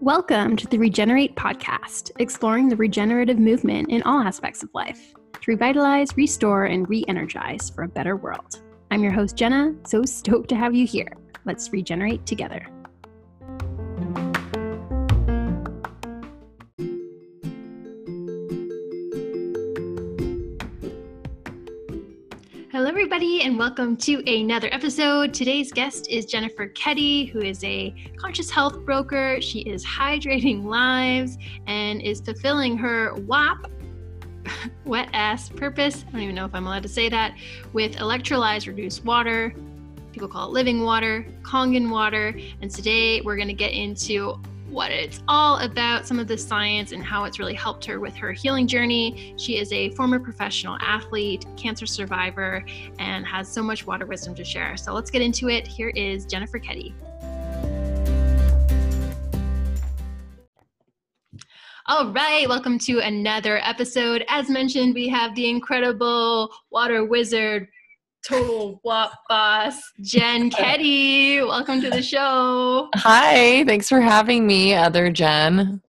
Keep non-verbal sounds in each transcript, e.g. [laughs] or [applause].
Welcome to the Regenerate podcast, exploring the regenerative movement in all aspects of life to revitalize, restore, and re energize for a better world. I'm your host, Jenna, so stoked to have you here. Let's regenerate together. And welcome to another episode. Today's guest is Jennifer Ketty, who is a conscious health broker. She is hydrating [laughs] lives and is fulfilling her WAP, [laughs] wet ass purpose. I don't even know if I'm allowed to say that, with electrolyzed reduced water. People call it living water, Kangen water. And today we're going to get into what it's all about, some of the science, and how it's really helped her with her healing journey. She is a former professional athlete, cancer survivor, and has so much water wisdom to share. So let's get into it. Here is Jennifer Ketty. All right, welcome to another episode. As mentioned, we have the incredible water wizard, total WAP boss, Jen [laughs] Ketty. Welcome to the show. Hi, thanks for having me, other Jen.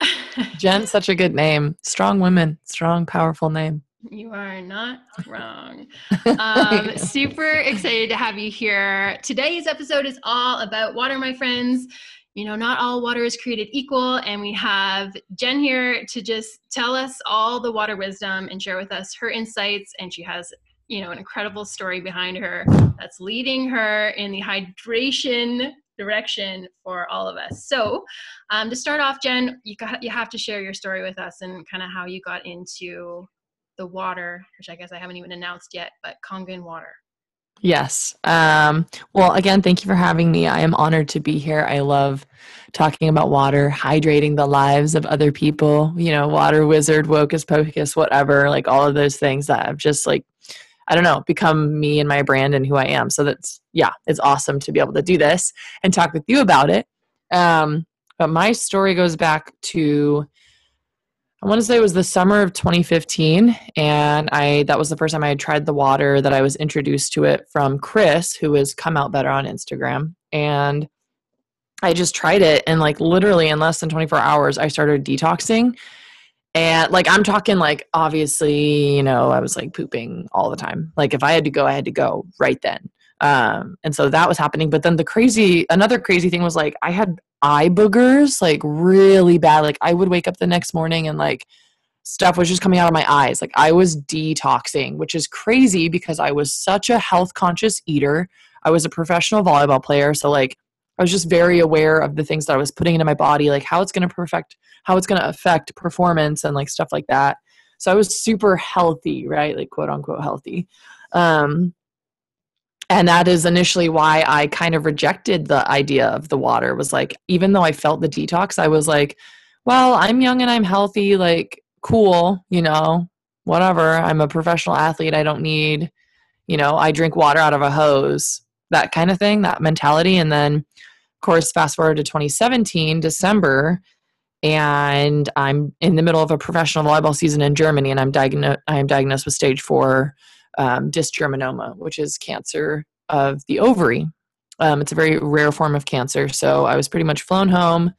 Jen's [laughs] such a good name. Strong women, strong, powerful name. You are not wrong. [laughs] Um, super excited to have you here. Today's episode is all about water, my friends. You know, not all water is created equal, and we have Jen here to just tell us all the water wisdom and share with us her insights. And she has you know an incredible story behind her that's leading her in the hydration direction for all of us so um, to start off jen you, got, you have to share your story with us and kind of how you got into the water which i guess i haven't even announced yet but kangen water Yes. Um, well, again, thank you for having me. I am honored to be here. I love talking about water, hydrating the lives of other people, you know, water wizard, wocus pocus, whatever, like all of those things that I've just like I don't know, become me and my brand and who I am. So that's, yeah, it's awesome to be able to do this and talk with you about it. Um, but my story goes back to, I want to say it was the summer of 2015. And I, that was the first time I had tried the water that I was introduced to it from Chris, who has come out better on Instagram. And I just tried it. And like literally in less than 24 hours, I started detoxing and like I'm talking like obviously, you know, I was like pooping all the time. Like if I had to go, I had to go right then. Um, and so that was happening. But then the crazy another crazy thing was like I had eye boogers, like really bad. Like I would wake up the next morning and like stuff was just coming out of my eyes. Like I was detoxing, which is crazy because I was such a health conscious eater. I was a professional volleyball player. So like I was just very aware of the things that I was putting into my body, like how it's going to perfect, how it's going to affect performance and like stuff like that. So I was super healthy, right? Like quote unquote healthy. Um, and that is initially why I kind of rejected the idea of the water was like, even though I felt the detox, I was like, well, I'm young and I'm healthy, like cool, you know, whatever. I'm a professional athlete. I don't need, you know, I drink water out of a hose, that kind of thing, that mentality. And then course, fast forward to 2017, December, and I'm in the middle of a professional volleyball season in Germany, and I'm diagnosed. I am diagnosed with stage four um, dysgerminoma, which is cancer of the ovary. Um, it's a very rare form of cancer. So I was pretty much flown home,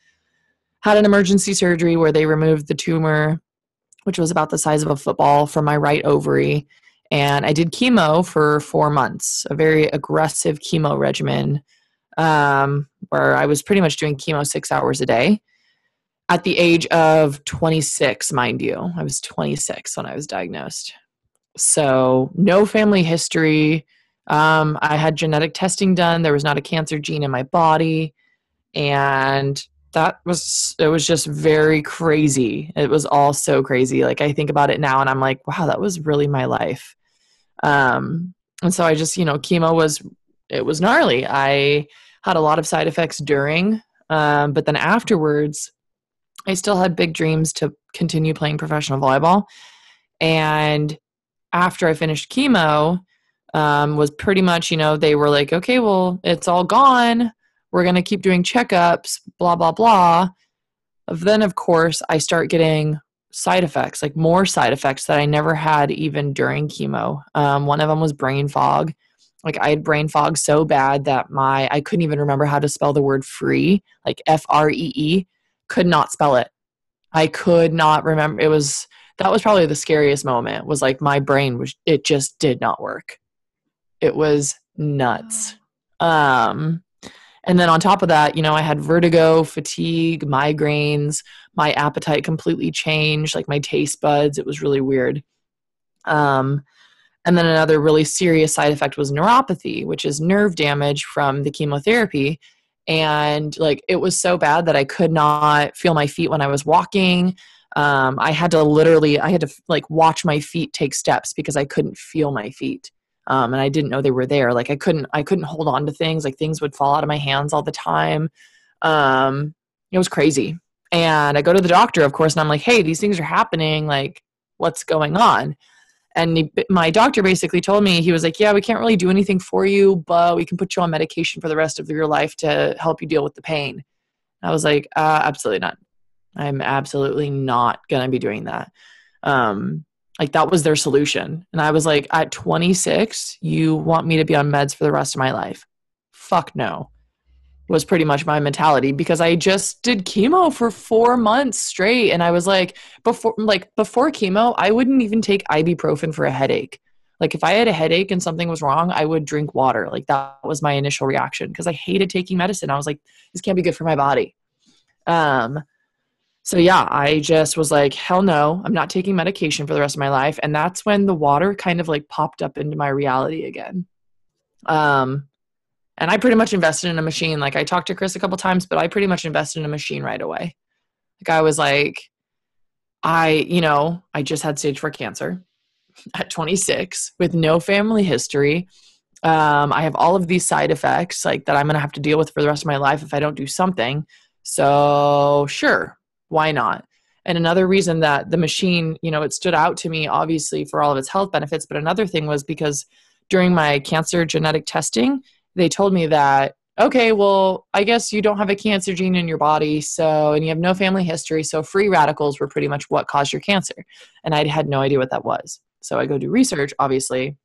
had an emergency surgery where they removed the tumor, which was about the size of a football, from my right ovary. And I did chemo for four months, a very aggressive chemo regimen um, where I was pretty much doing chemo six hours a day at the age of 26, mind you. I was 26 when I was diagnosed. So, no family history. Um, I had genetic testing done. There was not a cancer gene in my body. And that was, it was just very crazy. It was all so crazy. Like, I think about it now and I'm like, wow, that was really my life. Um, and so I just, you know, chemo was, it was gnarly. I, had a lot of side effects during, um, but then afterwards, I still had big dreams to continue playing professional volleyball. And after I finished chemo, um, was pretty much, you know, they were like, okay, well, it's all gone. We're going to keep doing checkups, blah, blah, blah. Then, of course, I start getting side effects, like more side effects that I never had even during chemo. Um, one of them was brain fog like I had brain fog so bad that my I couldn't even remember how to spell the word free, like F R E E, could not spell it. I could not remember. It was that was probably the scariest moment. Was like my brain was it just did not work. It was nuts. Um and then on top of that, you know, I had vertigo, fatigue, migraines, my appetite completely changed, like my taste buds, it was really weird. Um and then another really serious side effect was neuropathy, which is nerve damage from the chemotherapy. And like it was so bad that I could not feel my feet when I was walking. Um, I had to literally, I had to like watch my feet take steps because I couldn't feel my feet. Um, and I didn't know they were there. Like I couldn't, I couldn't hold on to things. Like things would fall out of my hands all the time. Um, it was crazy. And I go to the doctor, of course, and I'm like, hey, these things are happening. Like, what's going on? And he, my doctor basically told me he was like yeah we can't really do anything for you but we can put you on medication for the rest of your life to help you deal with the pain. I was like uh, absolutely not. I'm absolutely not going to be doing that. Um, like that was their solution. And i was like at 26 you want me to be on meds for the rest of my life? Fuck no was pretty much my mentality because I just did chemo for 4 months straight and I was like before like before chemo I wouldn't even take ibuprofen for a headache. Like if I had a headache and something was wrong, I would drink water. Like that was my initial reaction because I hated taking medicine. I was like this can't be good for my body. Um so yeah, I just was like hell no, I'm not taking medication for the rest of my life and that's when the water kind of like popped up into my reality again. Um and I pretty much invested in a machine. Like I talked to Chris a couple times, but I pretty much invested in a machine right away. Like I was like, I, you know, I just had stage four cancer [laughs] at 26 with no family history. Um, I have all of these side effects like that I'm gonna have to deal with for the rest of my life if I don't do something. So sure, why not? And another reason that the machine, you know, it stood out to me obviously for all of its health benefits, but another thing was because during my cancer genetic testing, they told me that okay well i guess you don't have a cancer gene in your body so and you have no family history so free radicals were pretty much what caused your cancer. And i had no idea what that was. So i go do research obviously.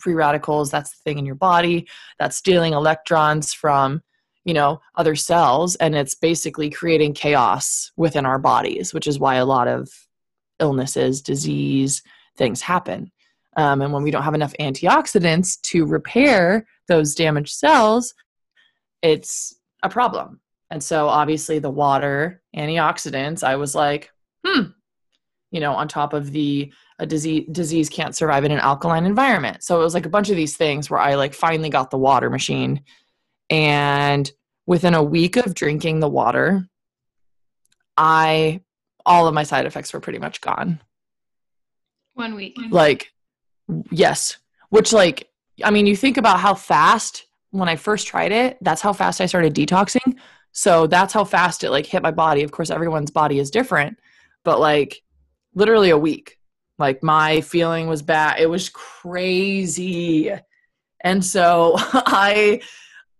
Free radicals that's the thing in your body that's stealing electrons from you know other cells and it's basically creating chaos within our bodies which is why a lot of illnesses disease things happen um, and when we don't have enough antioxidants to repair those damaged cells, it's a problem. And so obviously the water, antioxidants, I was like, hmm, you know, on top of the a disease disease can't survive in an alkaline environment. So it was like a bunch of these things where I like finally got the water machine and within a week of drinking the water, I all of my side effects were pretty much gone. One week. Like yes, which like I mean, you think about how fast when I first tried it, that's how fast I started detoxing. So that's how fast it like hit my body. Of course, everyone's body is different, but like literally a week. Like my feeling was bad. It was crazy. And so [laughs] I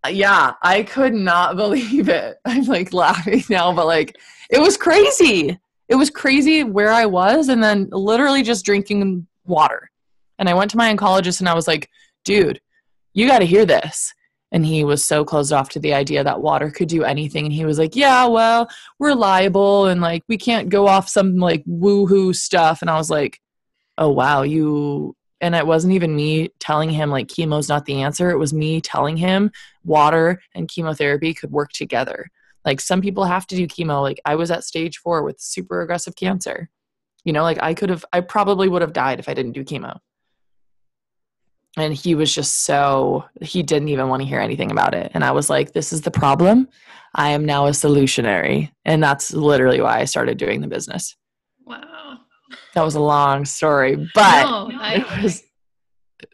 yeah, I could not [laughs] believe it. I'm like laughing now, but like it was crazy. It was crazy where I was and then literally just drinking water. And I went to my oncologist and I was like, dude, you got to hear this. And he was so closed off to the idea that water could do anything. And he was like, yeah, well, we're liable and like we can't go off some like woohoo stuff. And I was like, oh, wow, you. And it wasn't even me telling him like chemo's not the answer. It was me telling him water and chemotherapy could work together. Like some people have to do chemo. Like I was at stage four with super aggressive cancer. You know, like I could have, I probably would have died if I didn't do chemo and he was just so he didn't even want to hear anything about it. And i was like this is the problem. I am now a solutionary. And that's literally why i started doing the business. Wow. That was a long story but no, I, it was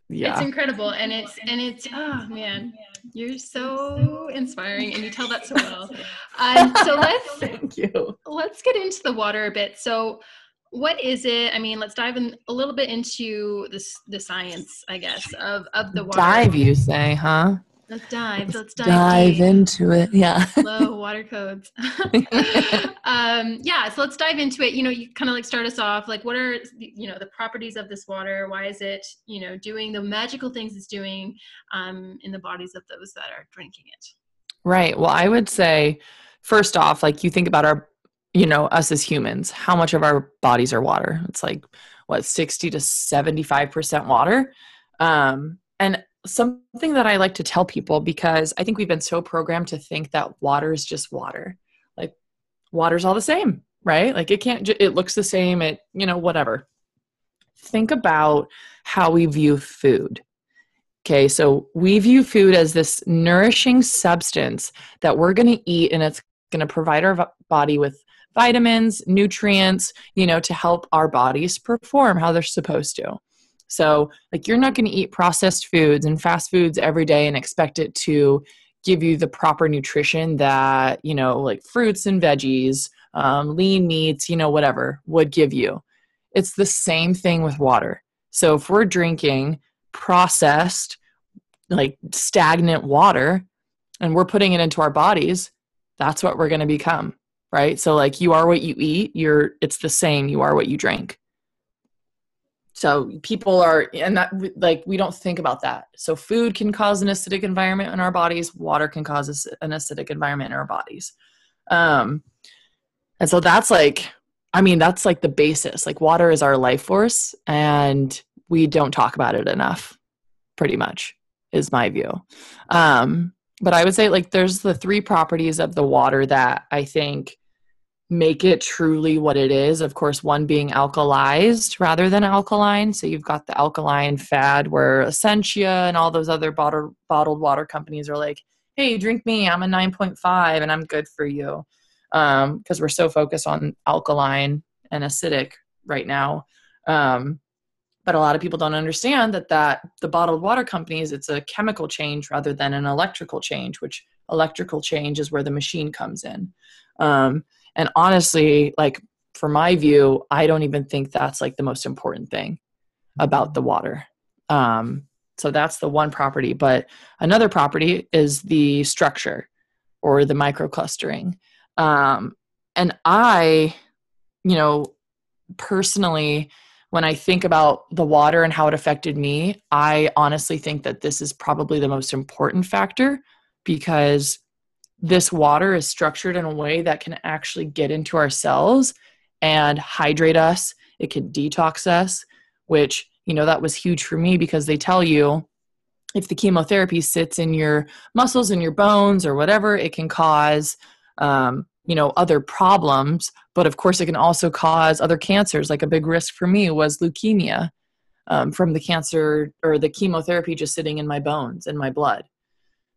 yeah. It's incredible and it's and it's oh man you're so inspiring and you tell that so well. [laughs] Um, so let's thank you. let's get into the water a bit. So what is it? I mean, let's dive in a little bit into this the science, I guess, of of the water. Dive, you say, huh? Let's dive. Let's dive, dive into it. Yeah. Low [laughs] water codes. [laughs] [laughs] um, yeah, so let's dive into it. You know, you kind of like start us off. Like, what are you know the properties of this water? Why is it you know doing the magical things it's doing um, in the bodies of those that are drinking it? Right. Well, I would say first off, like you think about our, you know, us as humans, how much of our bodies are water? It's like what sixty to seventy-five percent water. Um, and something that I like to tell people because I think we've been so programmed to think that water is just water. Like water's all the same, right? Like it can't it looks the same, it, you know, whatever. Think about how we view food. Okay, so we view food as this nourishing substance that we're going to eat and it's going to provide our body with vitamins, nutrients, you know, to help our bodies perform how they're supposed to. So, like, you're not going to eat processed foods and fast foods every day and expect it to give you the proper nutrition that, you know, like fruits and veggies, um, lean meats, you know, whatever would give you. It's the same thing with water. So, if we're drinking processed, like stagnant water, and we're putting it into our bodies, that's what we're going to become right so like you are what you eat you're it's the same you are what you drink so people are, and that like we don't think about that. So food can cause an acidic environment in our bodies. Water can cause an acidic environment in our bodies. Um, and so that's like, I mean, that's like the basis. Like water is our life force, and we don't talk about it enough. Pretty much is my view. Um, but I would say like there's the three properties of the water that I think make it truly what it is. Of course, one being alkalized rather than alkaline. So you've got the alkaline fad where Essentia and all those other bottled bottled water companies are like, "Hey, drink me. I'm a 9.5 and I'm good for you." Um, because we're so focused on alkaline and acidic right now. Um, but a lot of people don't understand that that the bottled water companies it's a chemical change rather than an electrical change which electrical change is where the machine comes in um, and honestly, like for my view, I don't even think that's like the most important thing about the water. Um, so that's the one property. But another property is the structure or the microclustering. Um, and I, you know, personally, when I think about the water and how it affected me, I honestly think that this is probably the most important factor because this water is structured in a way that can actually get into our cells and hydrate us. It can detox us, which, you know, that was huge for me because they tell you if the chemotherapy sits in your muscles and your bones or whatever, it can cause, um, you know, other problems. But of course, it can also cause other cancers. Like a big risk for me was leukemia um, from the cancer or the chemotherapy just sitting in my bones and my blood.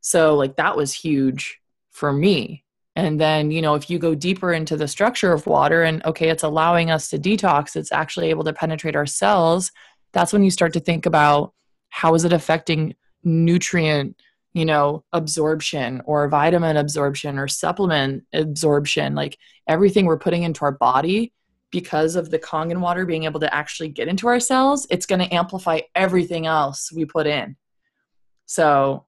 So, like, that was huge for me. And then, you know, if you go deeper into the structure of water and okay, it's allowing us to detox, it's actually able to penetrate our cells, that's when you start to think about how is it affecting nutrient, you know, absorption or vitamin absorption or supplement absorption, like everything we're putting into our body because of the Kangen water being able to actually get into our cells, it's going to amplify everything else we put in. So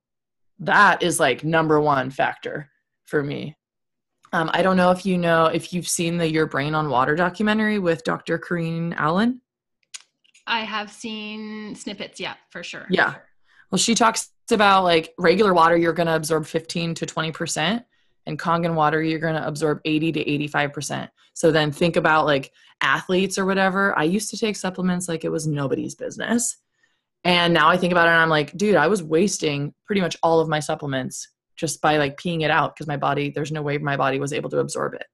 that is like number one factor for me. Um, I don't know if you know if you've seen the Your Brain on Water documentary with Dr. Kareen Allen. I have seen snippets, yeah, for sure. Yeah. Well, she talks about like regular water, you're going to absorb 15 to 20%, and Kangen water, you're going to absorb 80 to 85%. So then think about like athletes or whatever. I used to take supplements like it was nobody's business. And now I think about it and I'm like, dude, I was wasting pretty much all of my supplements just by like peeing it out because my body there's no way my body was able to absorb it.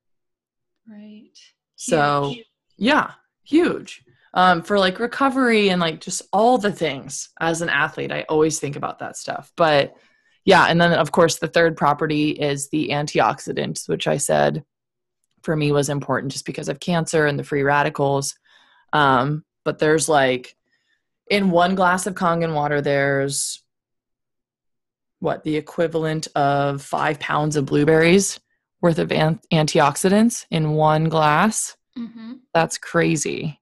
Right. So huge. yeah huge. Um, for like recovery and like just all the things as an athlete i always think about that stuff. But yeah and then of course the third property is the antioxidants which i said for me was important just because of cancer and the free radicals. Um, but there's like in one glass of kangen water there's what the equivalent of five pounds of blueberries worth of an- antioxidants in one glass. Mm-hmm. That's crazy.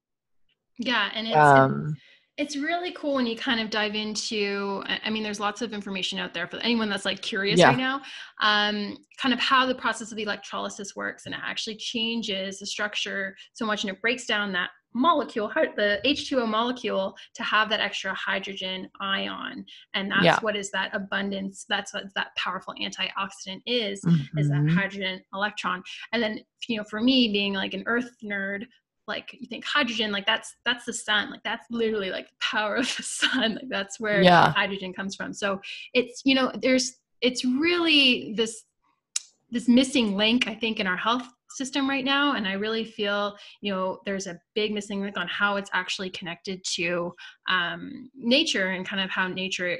Yeah, and it's um, it's really cool when you kind of dive into i mean there's lots of information out there for anyone that's like curious yeah. right now um, kind of how the process of the electrolysis works and it actually changes the structure so much and it breaks down that molecule the h2o molecule to have that extra hydrogen ion and that's yeah. what is that abundance that's what that powerful antioxidant is mm-hmm. is that mm-hmm. hydrogen electron and then you know for me being like an earth nerd like you think hydrogen like that's that's the sun like that's literally like the power of the sun like that's where yeah. hydrogen comes from so it's you know there's it's really this this missing link i think in our health system right now and i really feel you know there's a big missing link on how it's actually connected to um, nature and kind of how nature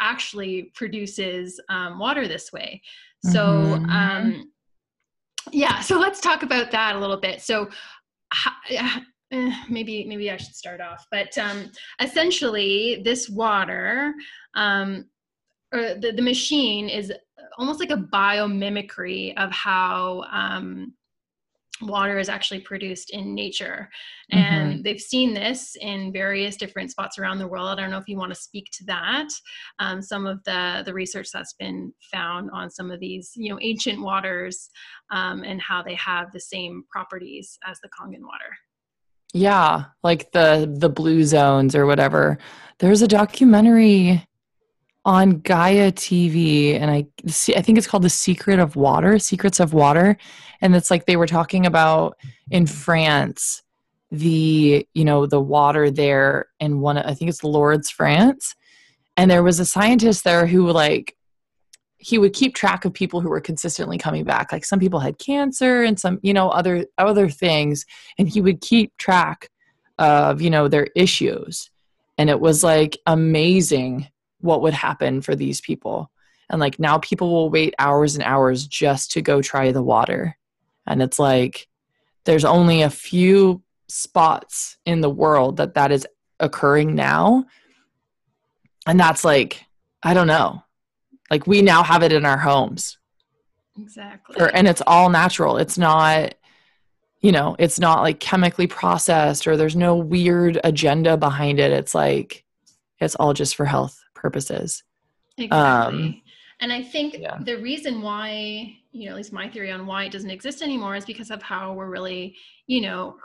actually produces um, water this way so mm-hmm. um, yeah so let's talk about that a little bit so eh, maybe maybe I should start off. But um, essentially, this water, um, or the, the machine is almost like a biomimicry of how um, water is actually produced in nature. And mm-hmm. they've seen this in various different spots around the world. I don't know if you want to speak to that. Um, some of the, the research that's been found on some of these, you know, ancient waters um, and how they have the same properties as the Kangen water. Yeah, like the the blue zones or whatever. There's a documentary on Gaia TV, and I I think it's called The Secret of Water, Secrets of Water, and it's like they were talking about in France the you know the water there in one I think it's Lourdes, France, and there was a scientist there who like he would keep track of people who were consistently coming back. Like some people had cancer and some you know other other things and he would keep track of you know their issues. And it was like amazing what would happen for these people. And like now people will wait hours and hours just to go try the water. And it's like there's only a few spots in the world that that is occurring now. And that's like, I don't know. Like we now have it in our homes. Exactly. Or, and it's all natural. It's not you know, it's not like chemically processed or there's no weird agenda behind it. It's like it's all just for health purposes. Exactly. Um, and I think yeah. the reason why, you know, at least my theory on why it doesn't exist anymore is because of how we're really, you know,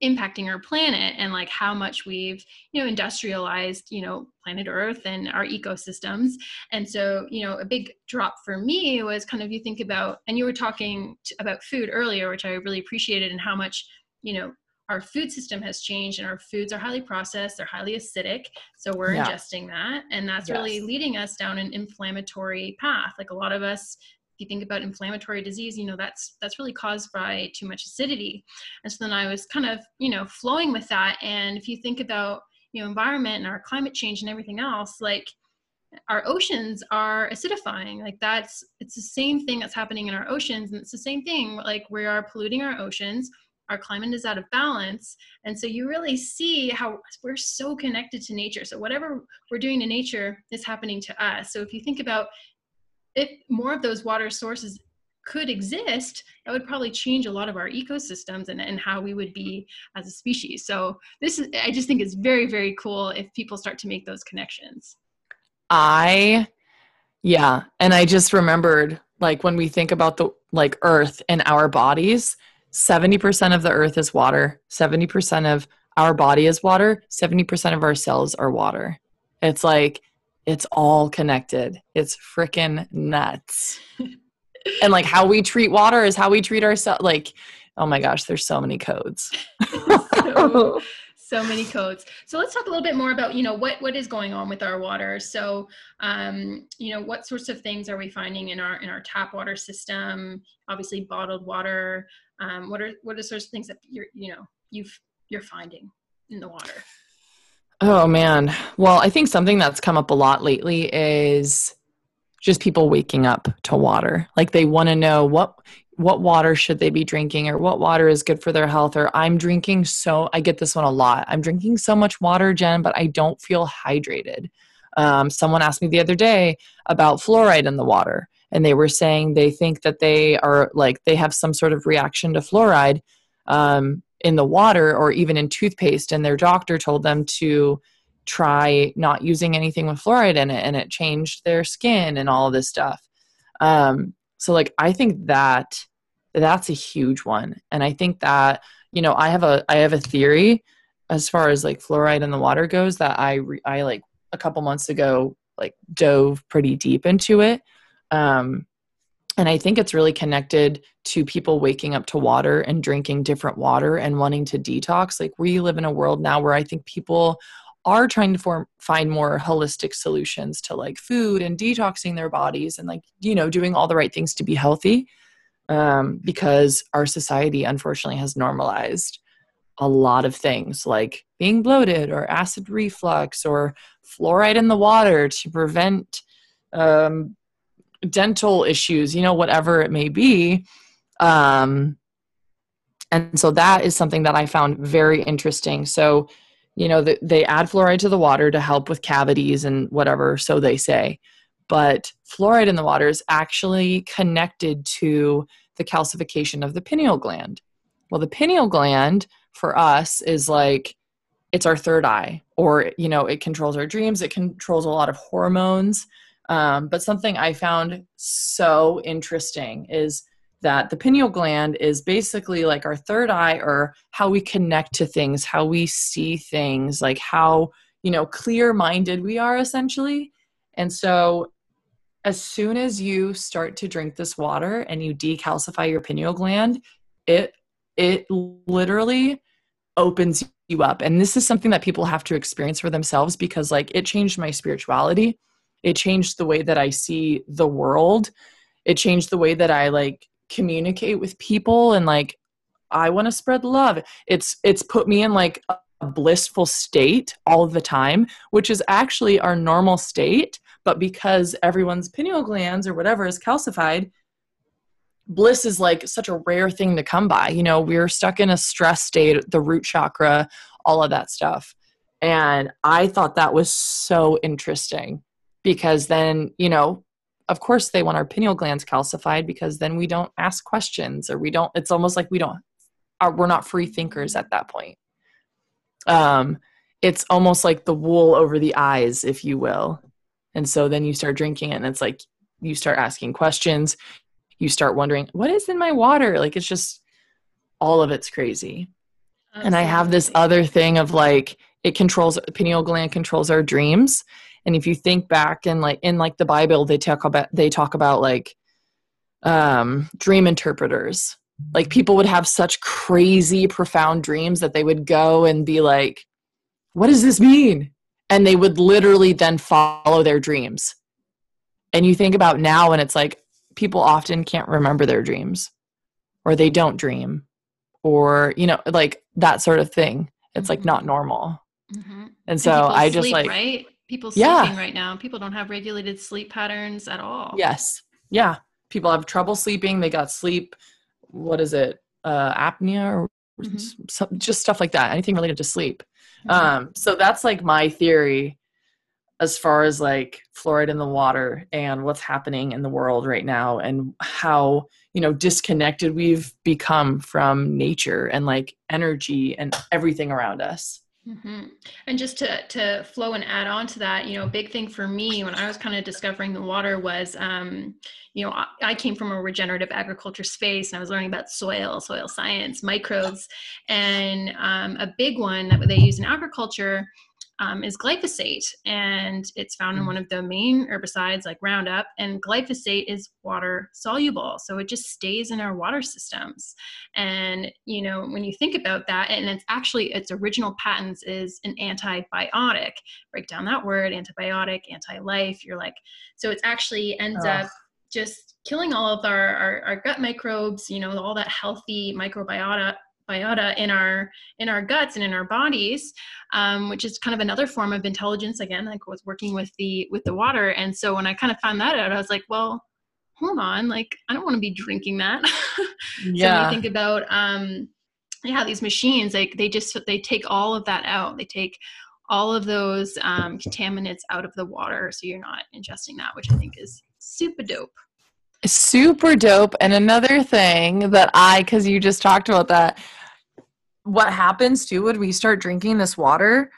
impacting our planet and like how much we've you know industrialized you know planet earth and our ecosystems and so you know a big drop for me was kind of you think about and you were talking about food earlier which i really appreciated and how much you know our food system has changed and our foods are highly processed they're highly acidic so we're yeah. ingesting that and that's yes. really leading us down an inflammatory path like a lot of us if you think about inflammatory disease you know that's that's really caused by too much acidity and so then i was kind of you know flowing with that and if you think about you know environment and our climate change and everything else like our oceans are acidifying like that's it's the same thing that's happening in our oceans and it's the same thing like we are polluting our oceans our climate is out of balance. And so you really see how we're so connected to nature. So whatever we're doing to nature is happening to us. So if you think about if more of those water sources could exist that would probably change a lot of our ecosystems and, and how we would be as a species. So this is i just think it's very very cool if people start to make those connections. I yeah. And i just remembered like when we think about the like earth and our bodies 70% of the earth is water, 70% of our body is water, 70% of our cells are water. It's like, it's all connected. It's freaking nuts. [laughs] and like how we treat water is how we treat ourselves. Like, oh my gosh, there's so many codes. [laughs] so, so many codes. So let's talk a little bit more about, you know, what, what is going on with our water. So, um, you know, what sorts of things are we finding in our, in our tap water system? Obviously bottled water. Um, what are, what are the sorts of things that you're, you know, you've, you're finding in the water? Oh man. Well, I think something that's come up a lot lately is just people waking up to water. Like they want to know what what water should they be drinking or what water is good for their health or i'm drinking so i get this one a lot. I'm drinking so much water jen but i don't feel hydrated. Um, someone asked me the other day about fluoride in the water and they were saying they think that they are like they have some sort of reaction to fluoride um, in the water or even in toothpaste and their doctor told them to try not using anything with fluoride in it and it changed their skin and all this stuff. Um, so like i think that that's a huge one. And i think that you know i have a i have a theory as far as like fluoride in the water goes that i re- i like a couple months ago like dove pretty deep into it. Um and i think it's really connected to people waking up to water and drinking different water and wanting to detox. Like we live in a world now where i think people are trying to form, find more holistic solutions to like food and detoxing their bodies and like you know doing all the right things to be healthy um, because our society unfortunately has normalized a lot of things like being bloated or acid reflux or fluoride in the water to prevent um, dental issues, you know, whatever it may be. Um, and so that is something that I found very interesting. So, you know, the, they add fluoride to the water to help with cavities and whatever, so they say. But fluoride in the water is actually connected to the calcification of the pineal gland. Well, the pineal gland for us is like it's our third eye, or, you know, it controls our dreams, it controls a lot of hormones. Um, but something I found so interesting is that the pineal gland is basically like our third eye or how we connect to things, how we see things, like how, you know, clear minded we are essentially. And so as soon as you start to drink this water and you decalcify your pineal gland, it it literally opens you up. And this is something that people have to experience for themselves because like it changed my spirituality. It changed the way that I see the world. It changed the way that I like communicate with people and like I want to spread love. It's it's put me in like a blissful state all the time, which is actually our normal state, but because everyone's pineal glands or whatever is calcified, bliss is like such a rare thing to come by. You know, we're stuck in a stress state, the root chakra, all of that stuff. And I thought that was so interesting because then, you know, of course they want our pineal glands calcified because then we don't ask questions or we don't, it's almost like we don't, are, we're not free thinkers at that point. Um, it's almost like the wool over the eyes, if you will. And so then you start drinking it and it's like you start asking questions you start wondering what is in my water like it's just all of it's crazy Absolutely. and i have this other thing of like it controls pineal gland controls our dreams and if you think back and like in like the bible they talk about they talk about like um dream interpreters. Like people would have such crazy profound dreams that they would go and be like what does this mean? And they would literally then follow their dreams. And you think about now and it's like people often can't remember their dreams or they don't dream or you know like that sort of thing. It's like not mm-hmm. normal. Mm-hmm. and so and i just sleep, like right people sleeping yeah. right now. People don't have regulated sleep patterns at all. Yes. Yeah. People have trouble sleeping. They got sleep what is it uh apnea or mm-hmm. some, just stuff like that anything related to sleep. Mm-hmm. um so that's like my theory as far as like fluoride in the water and what's happening in the world right now and how you know disconnected we've become from nature and like energy and everything around us mm-hmm. and just to to flow and add on to that you know big thing for me when i was kind of discovering the water was um you know I, I came from a regenerative agriculture space and i was learning about soil soil science microbes and um, a big one that they use in agriculture um, is glyphosate, and it's found in mm. one of the main herbicides like Roundup. And glyphosate is water soluble, so it just stays in our water systems. And you know, when you think about that, and it's actually its original patents is an antibiotic. Break down that word: antibiotic, anti-life. You're like, so it's actually ends oh. up just killing all of our, our, our gut microbes. You know, all that healthy microbiota biota in our in our guts and in our bodies um, which is kind of another form of intelligence again like was working with the with the water. And so when i kind of found that out i was like well hold on like i don't want to be drinking that. Yeah [laughs] so when you think about um yeah these machines like they just they take all of that out. They take all of those um, contaminants out of the water so you're not ingesting that which i think is super dope. Super dope. And another thing that i because you just talked about that what happens too when we start drinking this water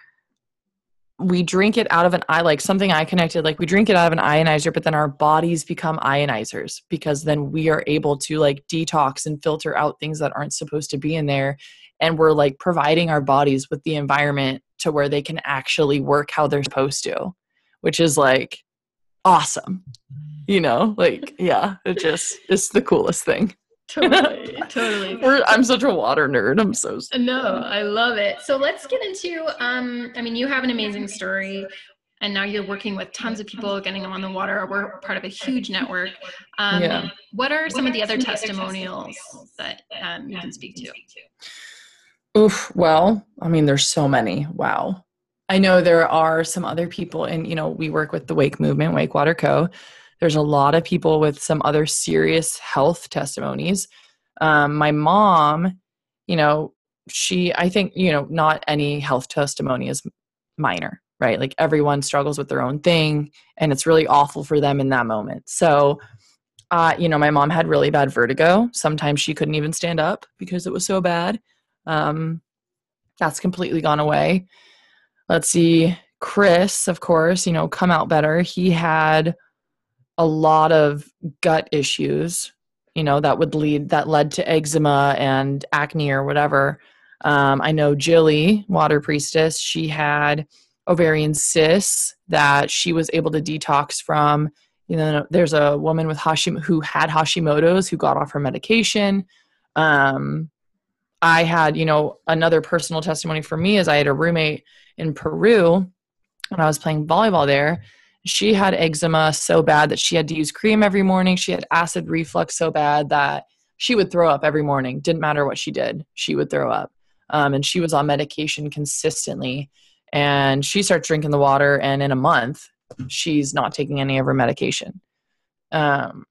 we drink it out of an eye like something i connected like we drink it out of an ionizer but then our bodies become ionizers because then we are able to like detox and filter out things that aren't supposed to be in there. And we're like providing our bodies with the environment to where they can actually work how they're supposed to which is like awesome. You know like yeah it just it's the coolest thing totally totally. We're, i'm such a water nerd i'm so no i love it. So let's get into um i mean you have an amazing story and now you're working with tons of people getting them on the water. We're part of a huge network. Um, yeah. what are some of the other testimonials that um, you can speak to? oof well i mean there's so many. Wow. I know there are some other people and you know we work with the wake movement wake water co there's a lot of people with some other serious health testimonies. Um, my mom, you know, she, I think, you know, not any health testimony is minor, right? Like everyone struggles with their own thing and it's really awful for them in that moment. So, uh, you know, my mom had really bad vertigo. Sometimes she couldn't even stand up because it was so bad. Um, that's completely gone away. Let's see. Chris, of course, you know, come out better. He had a lot of gut issues you know that would lead that led to eczema and acne or whatever. Um, i know jilly water priestess she had ovarian cysts that she was able to detox from. You know there's a woman with hashim who had hashimoto's who got off her medication. Um, i had you know another personal testimony for me is i had a roommate in peru when i was playing volleyball there she had eczema so bad that she had to use cream every morning. She had acid reflux so bad that she would throw up every morning. Didn't matter what she did, she would throw up. Um, and she was on medication consistently. And she starts drinking the water, and in a month, she's not taking any of her medication. Um,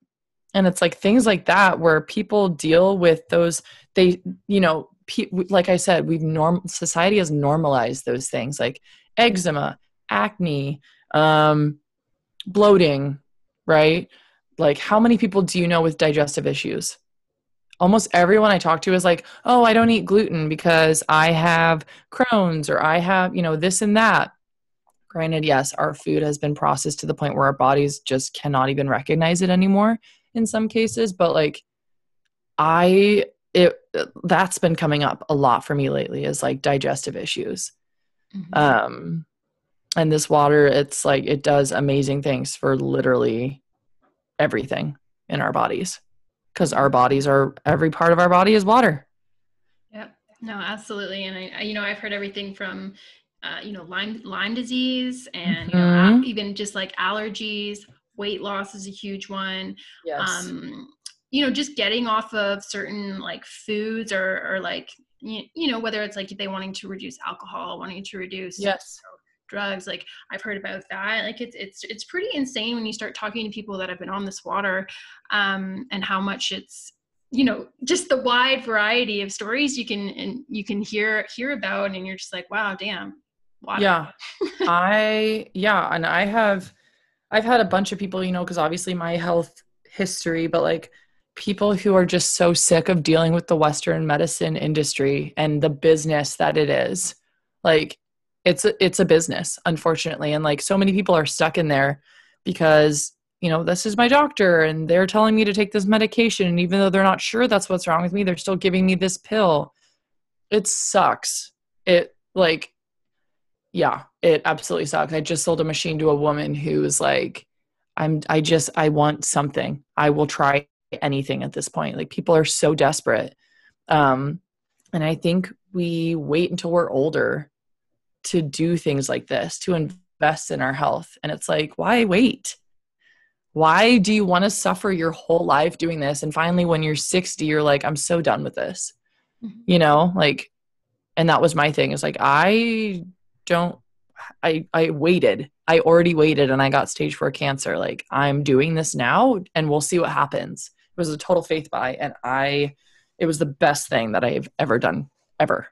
and it's like things like that where people deal with those. They, you know, pe- like I said, we've norm society has normalized those things like eczema, acne, um, bloating, right? Like, how many people do you know with digestive issues? Almost everyone I talk to is like, oh, I don't eat gluten because I have Crohn's or I have, you know, this and that. Granted, yes, our food has been processed to the point where our bodies just cannot even recognize it anymore in some cases, but like, I, it, that's been coming up a lot for me lately is like digestive issues. Mm-hmm. Um, and this water it's like it does amazing things for literally everything in our bodies because our bodies are every part of our body is water yep no absolutely and i you know i've heard everything from uh, you know lyme lyme disease and mm-hmm. you know mm-hmm. even just like allergies weight loss is a huge one yes. um you know just getting off of certain like foods or or like you, you know whether it's like they wanting to reduce alcohol wanting to reduce yes drugs like i've heard about that like it's it's it's pretty insane when you start talking to people that have been on this water um, and how much it's you know just the wide variety of stories you can and you can hear hear about and you're just like wow damn water. yeah i yeah and i have i've had a bunch of people you know because obviously my health history but like people who are just so sick of dealing with the western medicine industry and the business that it is like it's a, it's a business unfortunately. And like so many people are stuck in there because you know this is my doctor and they're telling me to take this medication. And even though they're not sure that's what's wrong with me they're still giving me this pill. It sucks. It like yeah it absolutely sucks. I just sold a machine to a woman who's like i'm i just i want something. I will try anything at this point. Like people are so desperate. Um and i think we wait until we're older to do things like this, to invest in our health. And it's like, why wait? Why do you want to suffer your whole life doing this? And finally, when you're 60, you're like, I'm so done with this. Mm-hmm. You know, like, and that was my thing. Is like, I don't, I, I waited. I already waited and I got stage four cancer. Like, I'm doing this now and we'll see what happens. It was a total faith buy. And I, it was the best thing that I've ever done, ever.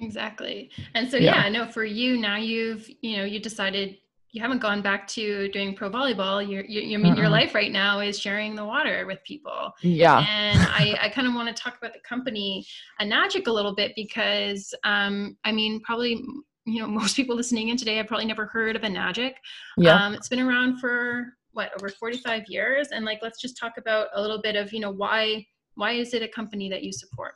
Exactly. And so yeah, yeah, no, for you now you've, you know, you decided you haven't gone back to doing pro volleyball. You're, you, I mean, your life right now is sharing the water with people. Yeah. And I, [laughs] I kind of want to talk about the company Enagic a little bit because, um, I mean, probably you know [laughs] most people listening in today have probably never heard of Enagic. Yeah. Um, it's been around for what over 45 years, and like let's just talk about a little bit of you know why why is it a company that you support?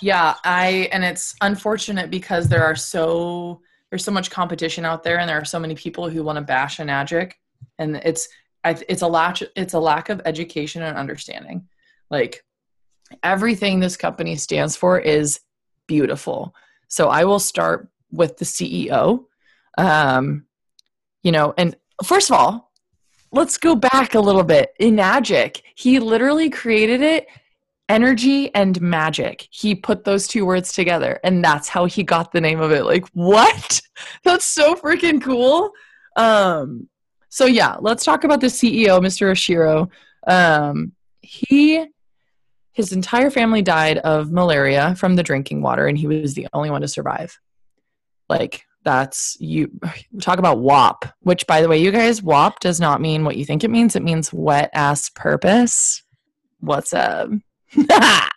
Yeah, I and it's unfortunate because there are so there's so much competition out there, and there are so many people who want to bash Enagic, and it's it's a lack it's a lack of education and understanding. Like everything this company stands for is beautiful. So I will start with the CEO. Um, you know, and first of all, let's go back a little bit. Enagic, he literally created it energy and magic. He put those two words together, and that's how he got the name of it. Like, what? [laughs] That's so freaking cool. Um, so yeah, let's talk about the CEO, Mr. Oshiro. Um, he his entire family died of malaria from the drinking water, and he was the only one to survive. Like that's you [sighs] talk about WAP, which by the way, you guys, WAP does not mean what you think it means. It means wet ass purpose. What's up? [laughs]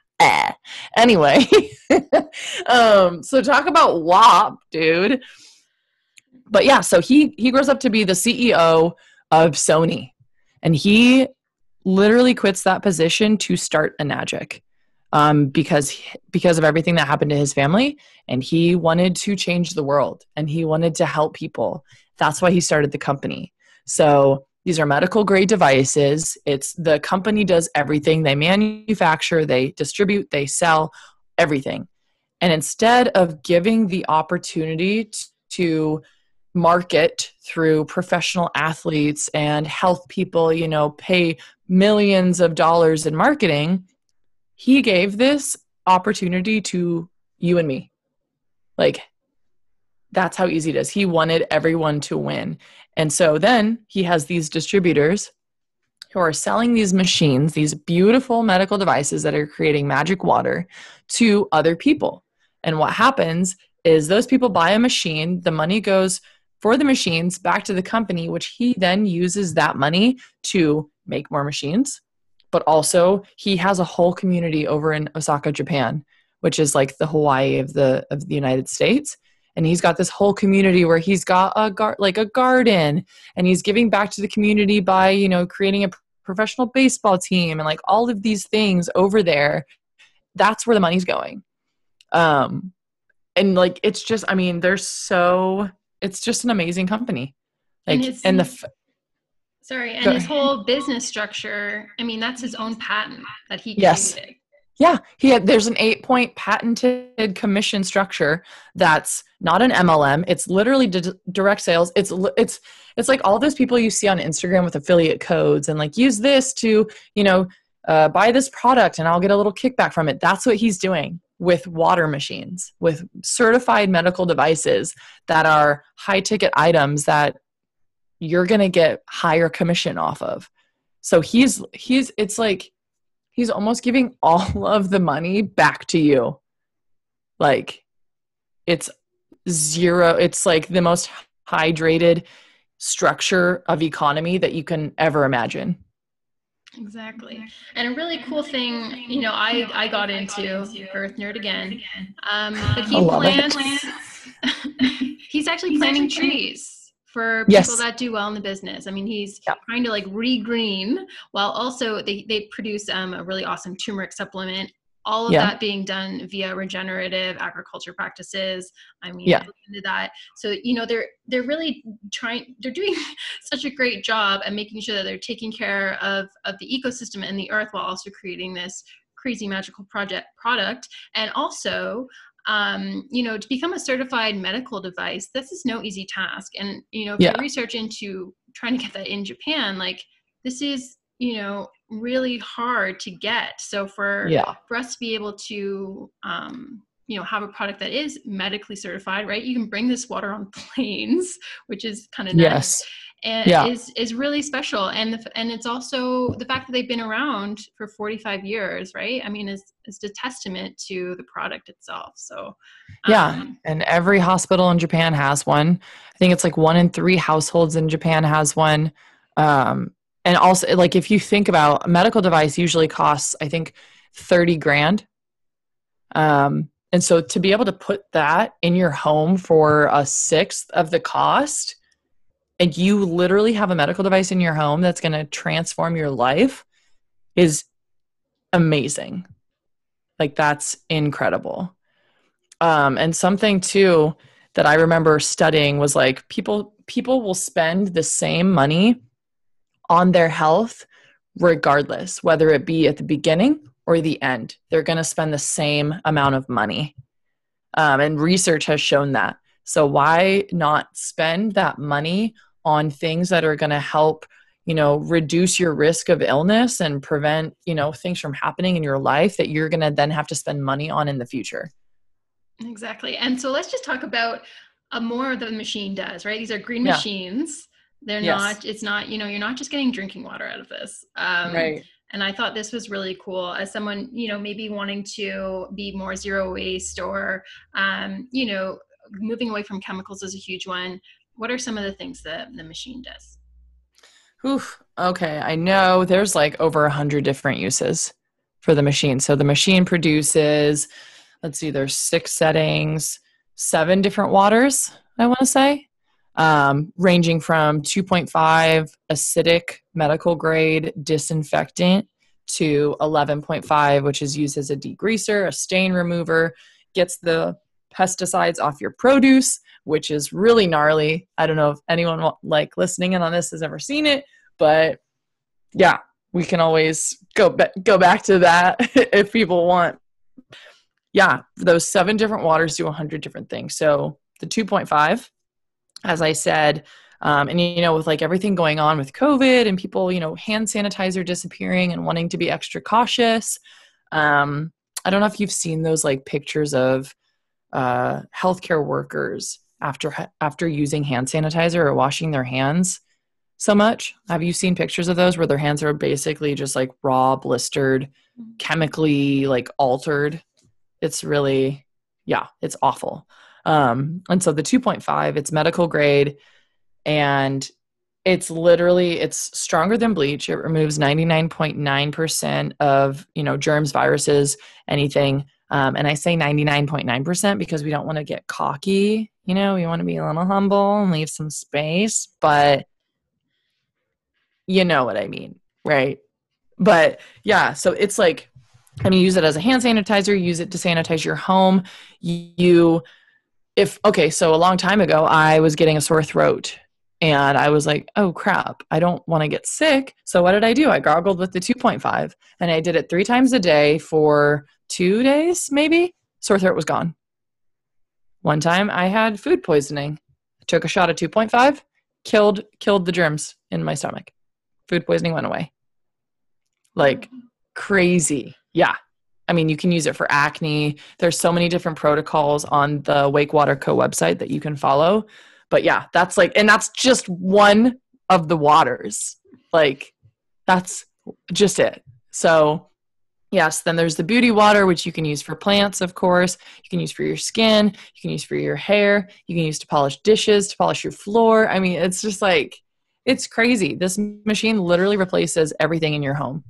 Anyway, [laughs] um, so talk about WAP, dude. But yeah, so he he grows up to be the CEO of Sony, and he literally quits that position to start Enagic um, because because of everything that happened to his family, and he wanted to change the world and he wanted to help people. That's why he started the company. So these are medical grade devices. It's the company does everything. They manufacture, they distribute, they sell everything. And instead of giving the opportunity to market through professional athletes and health people, you know, pay millions of dollars in marketing, he gave this opportunity to you and me. Like, that's how easy it is. He wanted everyone to win. And so then he has these distributors who are selling these machines, these beautiful medical devices that are creating magic water to other people. And what happens is those people buy a machine, the money goes for the machines back to the company, which he then uses that money to make more machines, but also he has a whole community over in Osaka, Japan, which is like the Hawaii of the of the United States. And he's got this whole community where he's got a gar- like a garden, and he's giving back to the community by you know creating a professional baseball team and like all of these things over there. That's where the money's going. Um, and like it's just, I mean, they're so it's just an amazing company. Like and, and the f- Sorry, and his whole business structure, I mean, that's his own patent that he created. Yeah, he had, there's an eight point patented commission structure that's not an MLM. It's literally d- direct sales. It's it's it's like all those people you see on Instagram with affiliate codes and like use this to you know uh, buy this product and I'll get a little kickback from it. That's what he's doing with water machines, with certified medical devices that are high ticket items that you're to get higher commission off of. So he's he's it's like he's almost giving [laughs] all of the money back to you. Like it's zero it's like the most hydrated structure of economy that you can ever imagine. Exactly. And a really cool thing, you know, I, I got into Earth Nerd again. Um, but he plants, [laughs] he's actually planting trees for people yes. that do well in the business. I mean, he's yep. trying to like re-green while also they, they produce um, a really awesome turmeric supplement. All of yeah. that being done via regenerative agriculture practices. I mean, yeah. into that. So you know, they're they're really trying. They're doing [laughs] such a great job at making sure that they're taking care of of the ecosystem and the earth while also creating this crazy magical project product and also um, you know, to become a certified medical device, this is no easy task. And, you know, if yeah. you research into trying to get that in Japan, like this is, you know, really hard to get. So for, yeah. for us to be able to, um, you know, have a product that is medically certified, right? You can bring this water on [laughs] planes, which is kind of nice. Yes. And yeah. is is really special. And the, and it's also the fact that they've been around for 45 years right? I mean is is a testament to the product itself. So um, yeah and every hospital in japan has one. I think it's like one in three households in japan has one. Um, and also like if you think about a medical device usually costs i think 30 grand. Um, and so to be able to put that in your home for a sixth of the cost and you literally have a medical device in your home that's going to transform your life is amazing. Like that's incredible. Um, and something too that I remember studying was like people people will spend the same money on their health regardless, whether it be at the beginning or the end. They're going to spend the same amount of money. Um, and research has shown that. So why not spend that money on things that are going to help you know reduce your risk of illness and prevent you know things from happening in your life that you're going to then have to spend money on in the future. Exactly. And so let's just talk about uh, more of the machine does right? These are green yeah. machines. They're yes. not it's not you know you're not just getting drinking water out of this. Um, right. and i thought this was really cool as someone you know maybe wanting to be more zero waste or um, you know moving away from chemicals is a huge one what are some of the things that the machine does? Oof. Okay. I know there's like over a hundred different uses for the machine. So the machine produces, let's see, there's six settings, seven different waters, I want to say, um, ranging from 2.5 acidic medical grade disinfectant to 11.5, which is used as a degreaser, a stain remover, gets the pesticides off your produce, which is really gnarly. I don't know if anyone like listening in on this has ever seen it, but yeah, we can always go go back to that [laughs] if people want. Yeah, those seven different waters do 100 different things. So the 2.5, as I said, um, and you know, with like everything going on with COVID and people, you know, hand sanitizer disappearing and wanting to be extra cautious. Um, I don't know if you've seen those like pictures of uh, healthcare workers after after using hand sanitizer or washing their hands so much. Have you seen pictures of those where their hands are basically just like raw, blistered, mm-hmm. chemically like altered? It's really yeah, it's awful. Um, and so the 2.5, it's medical grade and it's literally it's stronger than bleach. It removes 99.9% of, you know, germs, viruses, anything um, and I say 99.9% because we don't want to get cocky. You know, we want to be a little humble and leave some space, but you know what I mean, right? But yeah, so it's like, I mean, use it as a hand sanitizer, use it to sanitize your home. You, if, okay, so a long time ago, I was getting a sore throat and I was like, oh crap, I don't want to get sick. So what did I do? I gargled with the 2.5 and I did it three times a day for two days, maybe. Sore throat was gone. One time I had food poisoning. I took a shot of 2.5, killed killed the germs in my stomach. Food poisoning went away. Like crazy. Yeah. I mean, you can use it for acne. There's so many different protocols on the Wake Water Co website that you can follow but yeah, that's like, and that's just one of the waters. Like, that's just it. So, yes, then there's the beauty water, which you can use for plants, of course. You can use for your skin. You can use for your hair. You can use to polish dishes, to polish your floor. I mean, it's just like, it's crazy. This machine literally replaces everything in your home.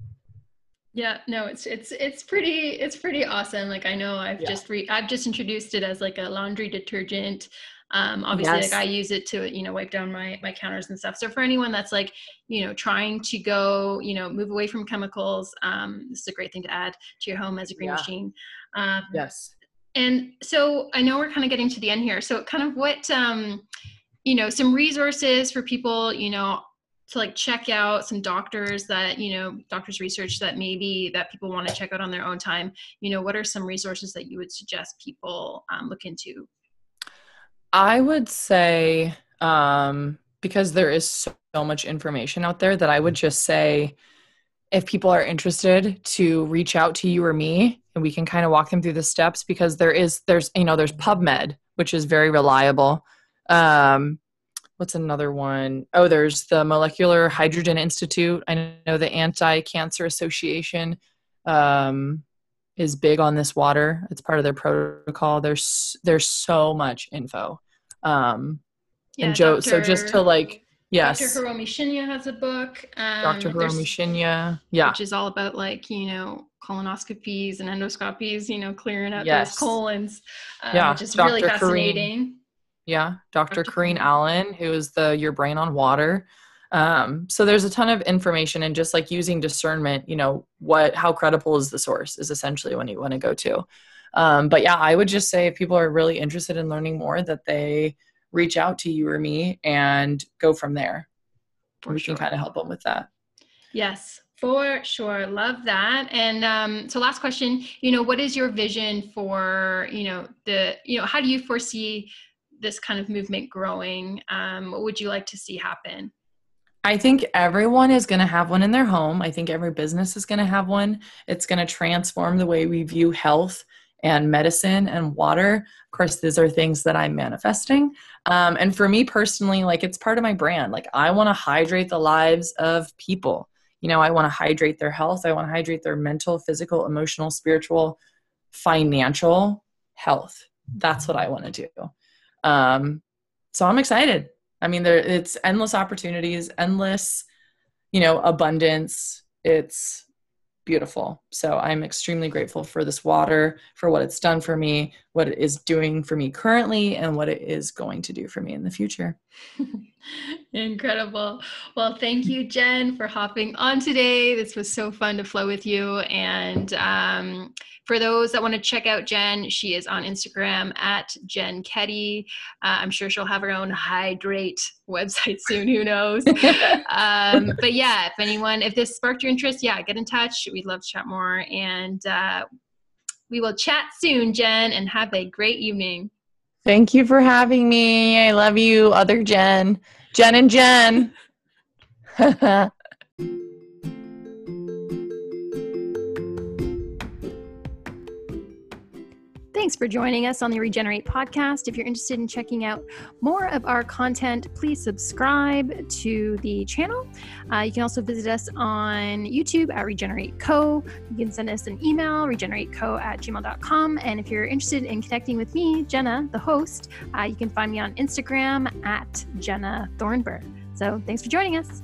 Yeah, no, it's it's it's pretty it's pretty awesome. Like I know I've yeah. just re I've just introduced it as like a laundry detergent. Um, obviously, yes. like I use it to you know wipe down my my counters and stuff. So for anyone that's like you know trying to go you know move away from chemicals, um, this is a great thing to add to your home as a green yeah. machine. Um, yes. And so I know we're kind of getting to the end here. So kind of what um, you know some resources for people you know to like check out some doctors that you know doctors research that maybe that people want to check out on their own time you know what are some resources that you would suggest people um, look into I would say, um, because there is so, much information out there, that I would just say if people are interested to reach out to you or me and we can kind of walk them through the steps because there is there's you know there's PubMed which is very reliable. Um, what's another one? Oh, there's the Molecular Hydrogen Institute. I know the Anti Cancer Association um, is big on this water. It's part of their protocol. There's there's so much info. Um, yeah, and Joe, Dr. so just to like, yes, Dr. Hiromi Shinya has a book. Um, Dr. Hiromi Shinya, yeah, which is all about like you know colonoscopies and endoscopies, you know, clearing out yes. those colons, um, yeah, which is Dr. really fascinating. yeah, Dr. Dr. Corrine Allen, who is the Your Brain on Water. Um, so there's a ton of information and just like using discernment, you know, what how credible is the source is essentially when you want to go to. Um, but yeah, I would just say if people are really interested in learning more, that they reach out to you or me and go from there. For we sure. can kind of help them with that. Yes, for sure. Love that. And um, so last question, you know, what is your vision for, you know, the, you know, how do you foresee this kind of movement growing? Um, what would you like to see happen? I think everyone is going to have one in their home. I think every business is going to have one. It's going to transform the way we view health and medicine and water. Of course, these are things that I'm manifesting. Um, and for me personally, like it's part of my brand. Like I want to hydrate the lives of people. You know, I want to hydrate their health. I want to hydrate their mental, physical, emotional, spiritual, financial health. That's what I want to do. Um, so I'm excited. I mean, there it's endless opportunities, endless, you know, abundance. It's beautiful. So I'm extremely grateful for this water, for what it's done for me, what it is doing for me currently, and what it is going to do for me in the future. [laughs] [laughs] Incredible. Well, thank you, Jen, for hopping on today. This was so fun to flow with you. And um, for those that want to check out Jen, she is on Instagram at Jen Ketty. Uh, I'm sure she'll have her own hydrate website [laughs] soon. Who knows? [laughs] um, but yeah, if anyone, if this sparked your interest, yeah, get in touch. We'd love to chat more. And uh, we will chat soon, Jen, and have a great evening. Thank you for having me. I love you, other Jen. Jen and Jen. [laughs] Thanks for joining us on the Regenerate podcast. If you're interested in checking out more of our content, please subscribe to the channel. Uh, you can also visit us on YouTube at Regenerate Co. You can send us an email, regenerateco at gmail.com. And if you're interested in connecting with me, Jenna, the host, uh, you can find me on Instagram at Jenna Thornburg. So thanks for joining us.